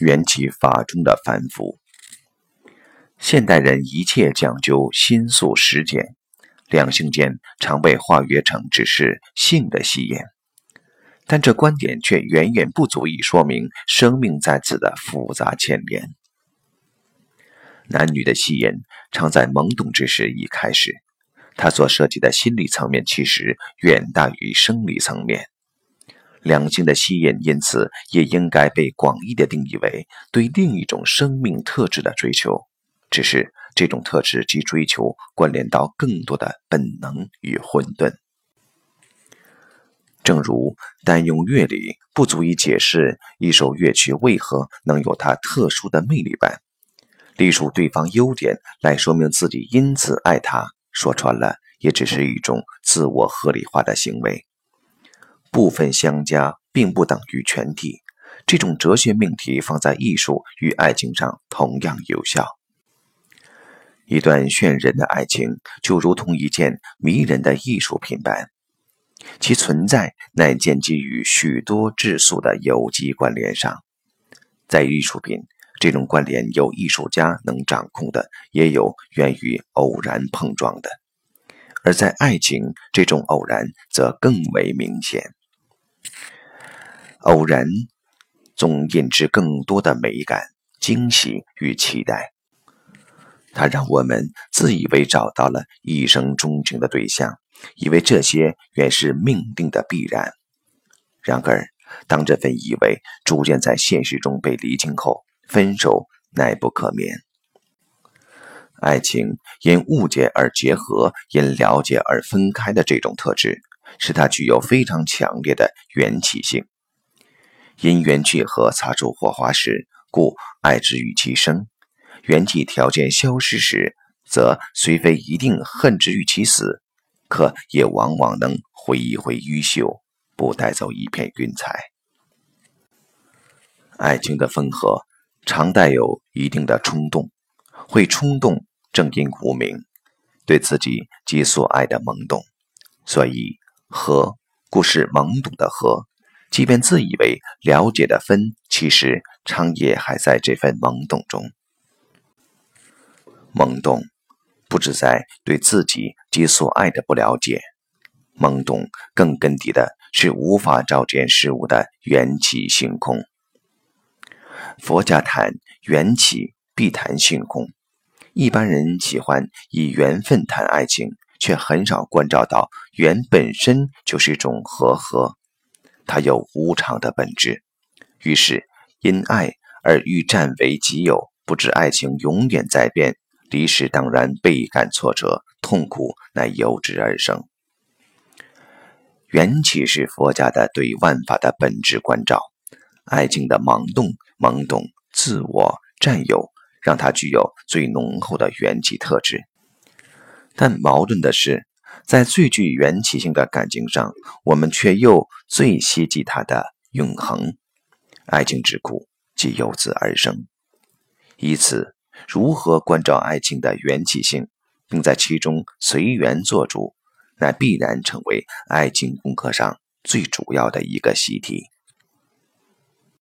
缘起法中的凡夫。现代人一切讲究心素实践，两性间常被化约成只是性的吸引，但这观点却远远不足以说明生命在此的复杂牵连。男女的吸引常在懵懂之时已开始，它所涉及的心理层面其实远大于生理层面。两性的吸引因此也应该被广义的定义为对另一种生命特质的追求。只是这种特质及追求关联到更多的本能与混沌，正如单用乐理不足以解释一首乐曲为何能有它特殊的魅力般，隶属对方优点来说明自己因此爱他，说穿了也只是一种自我合理化的行为。部分相加并不等于全体，这种哲学命题放在艺术与爱情上同样有效。一段炫人的爱情，就如同一件迷人的艺术品般，其存在乃建基于许多质素的有机关联上。在艺术品，这种关联有艺术家能掌控的，也有源于偶然碰撞的；而在爱情，这种偶然则更为明显。偶然总引致更多的美感、惊喜与期待。它让我们自以为找到了一生钟情的对象，以为这些原是命定的必然。然而，当这份以为逐渐在现实中被厘清后，分手乃不可免。爱情因误解而结合，因了解而分开的这种特质，使它具有非常强烈的缘起性。因缘聚合，擦出火花时，故爱之于其生。缘起条件消失时，则虽非一定恨之于其死，可也往往能挥一挥衣袖，不带走一片云彩。爱情的分合常带有一定的冲动，会冲动正因无名，对自己及所爱的懵懂，所以和故事懵懂的和。即便自以为了解的分，其实昌也还在这份懵懂中。懵懂，不止在对自己及所爱的不了解，懵懂更根底的是无法照见事物的缘起性空。佛家谈缘起，必谈性空。一般人喜欢以缘分谈爱情，却很少关照到缘本身就是一种和合，它有无常的本质。于是因爱而欲占为己有，不知爱情永远在变。离时当然倍感挫折，痛苦乃由之而生。缘起是佛家的对万法的本质关照，爱情的盲动、懵懂、自我占有，让它具有最浓厚的缘起特质。但矛盾的是，在最具缘起性的感情上，我们却又最希冀它的永恒。爱情之苦，即由此而生，以此。如何关照爱情的缘起性，并在其中随缘做主，那必然成为爱情功课上最主要的一个习题。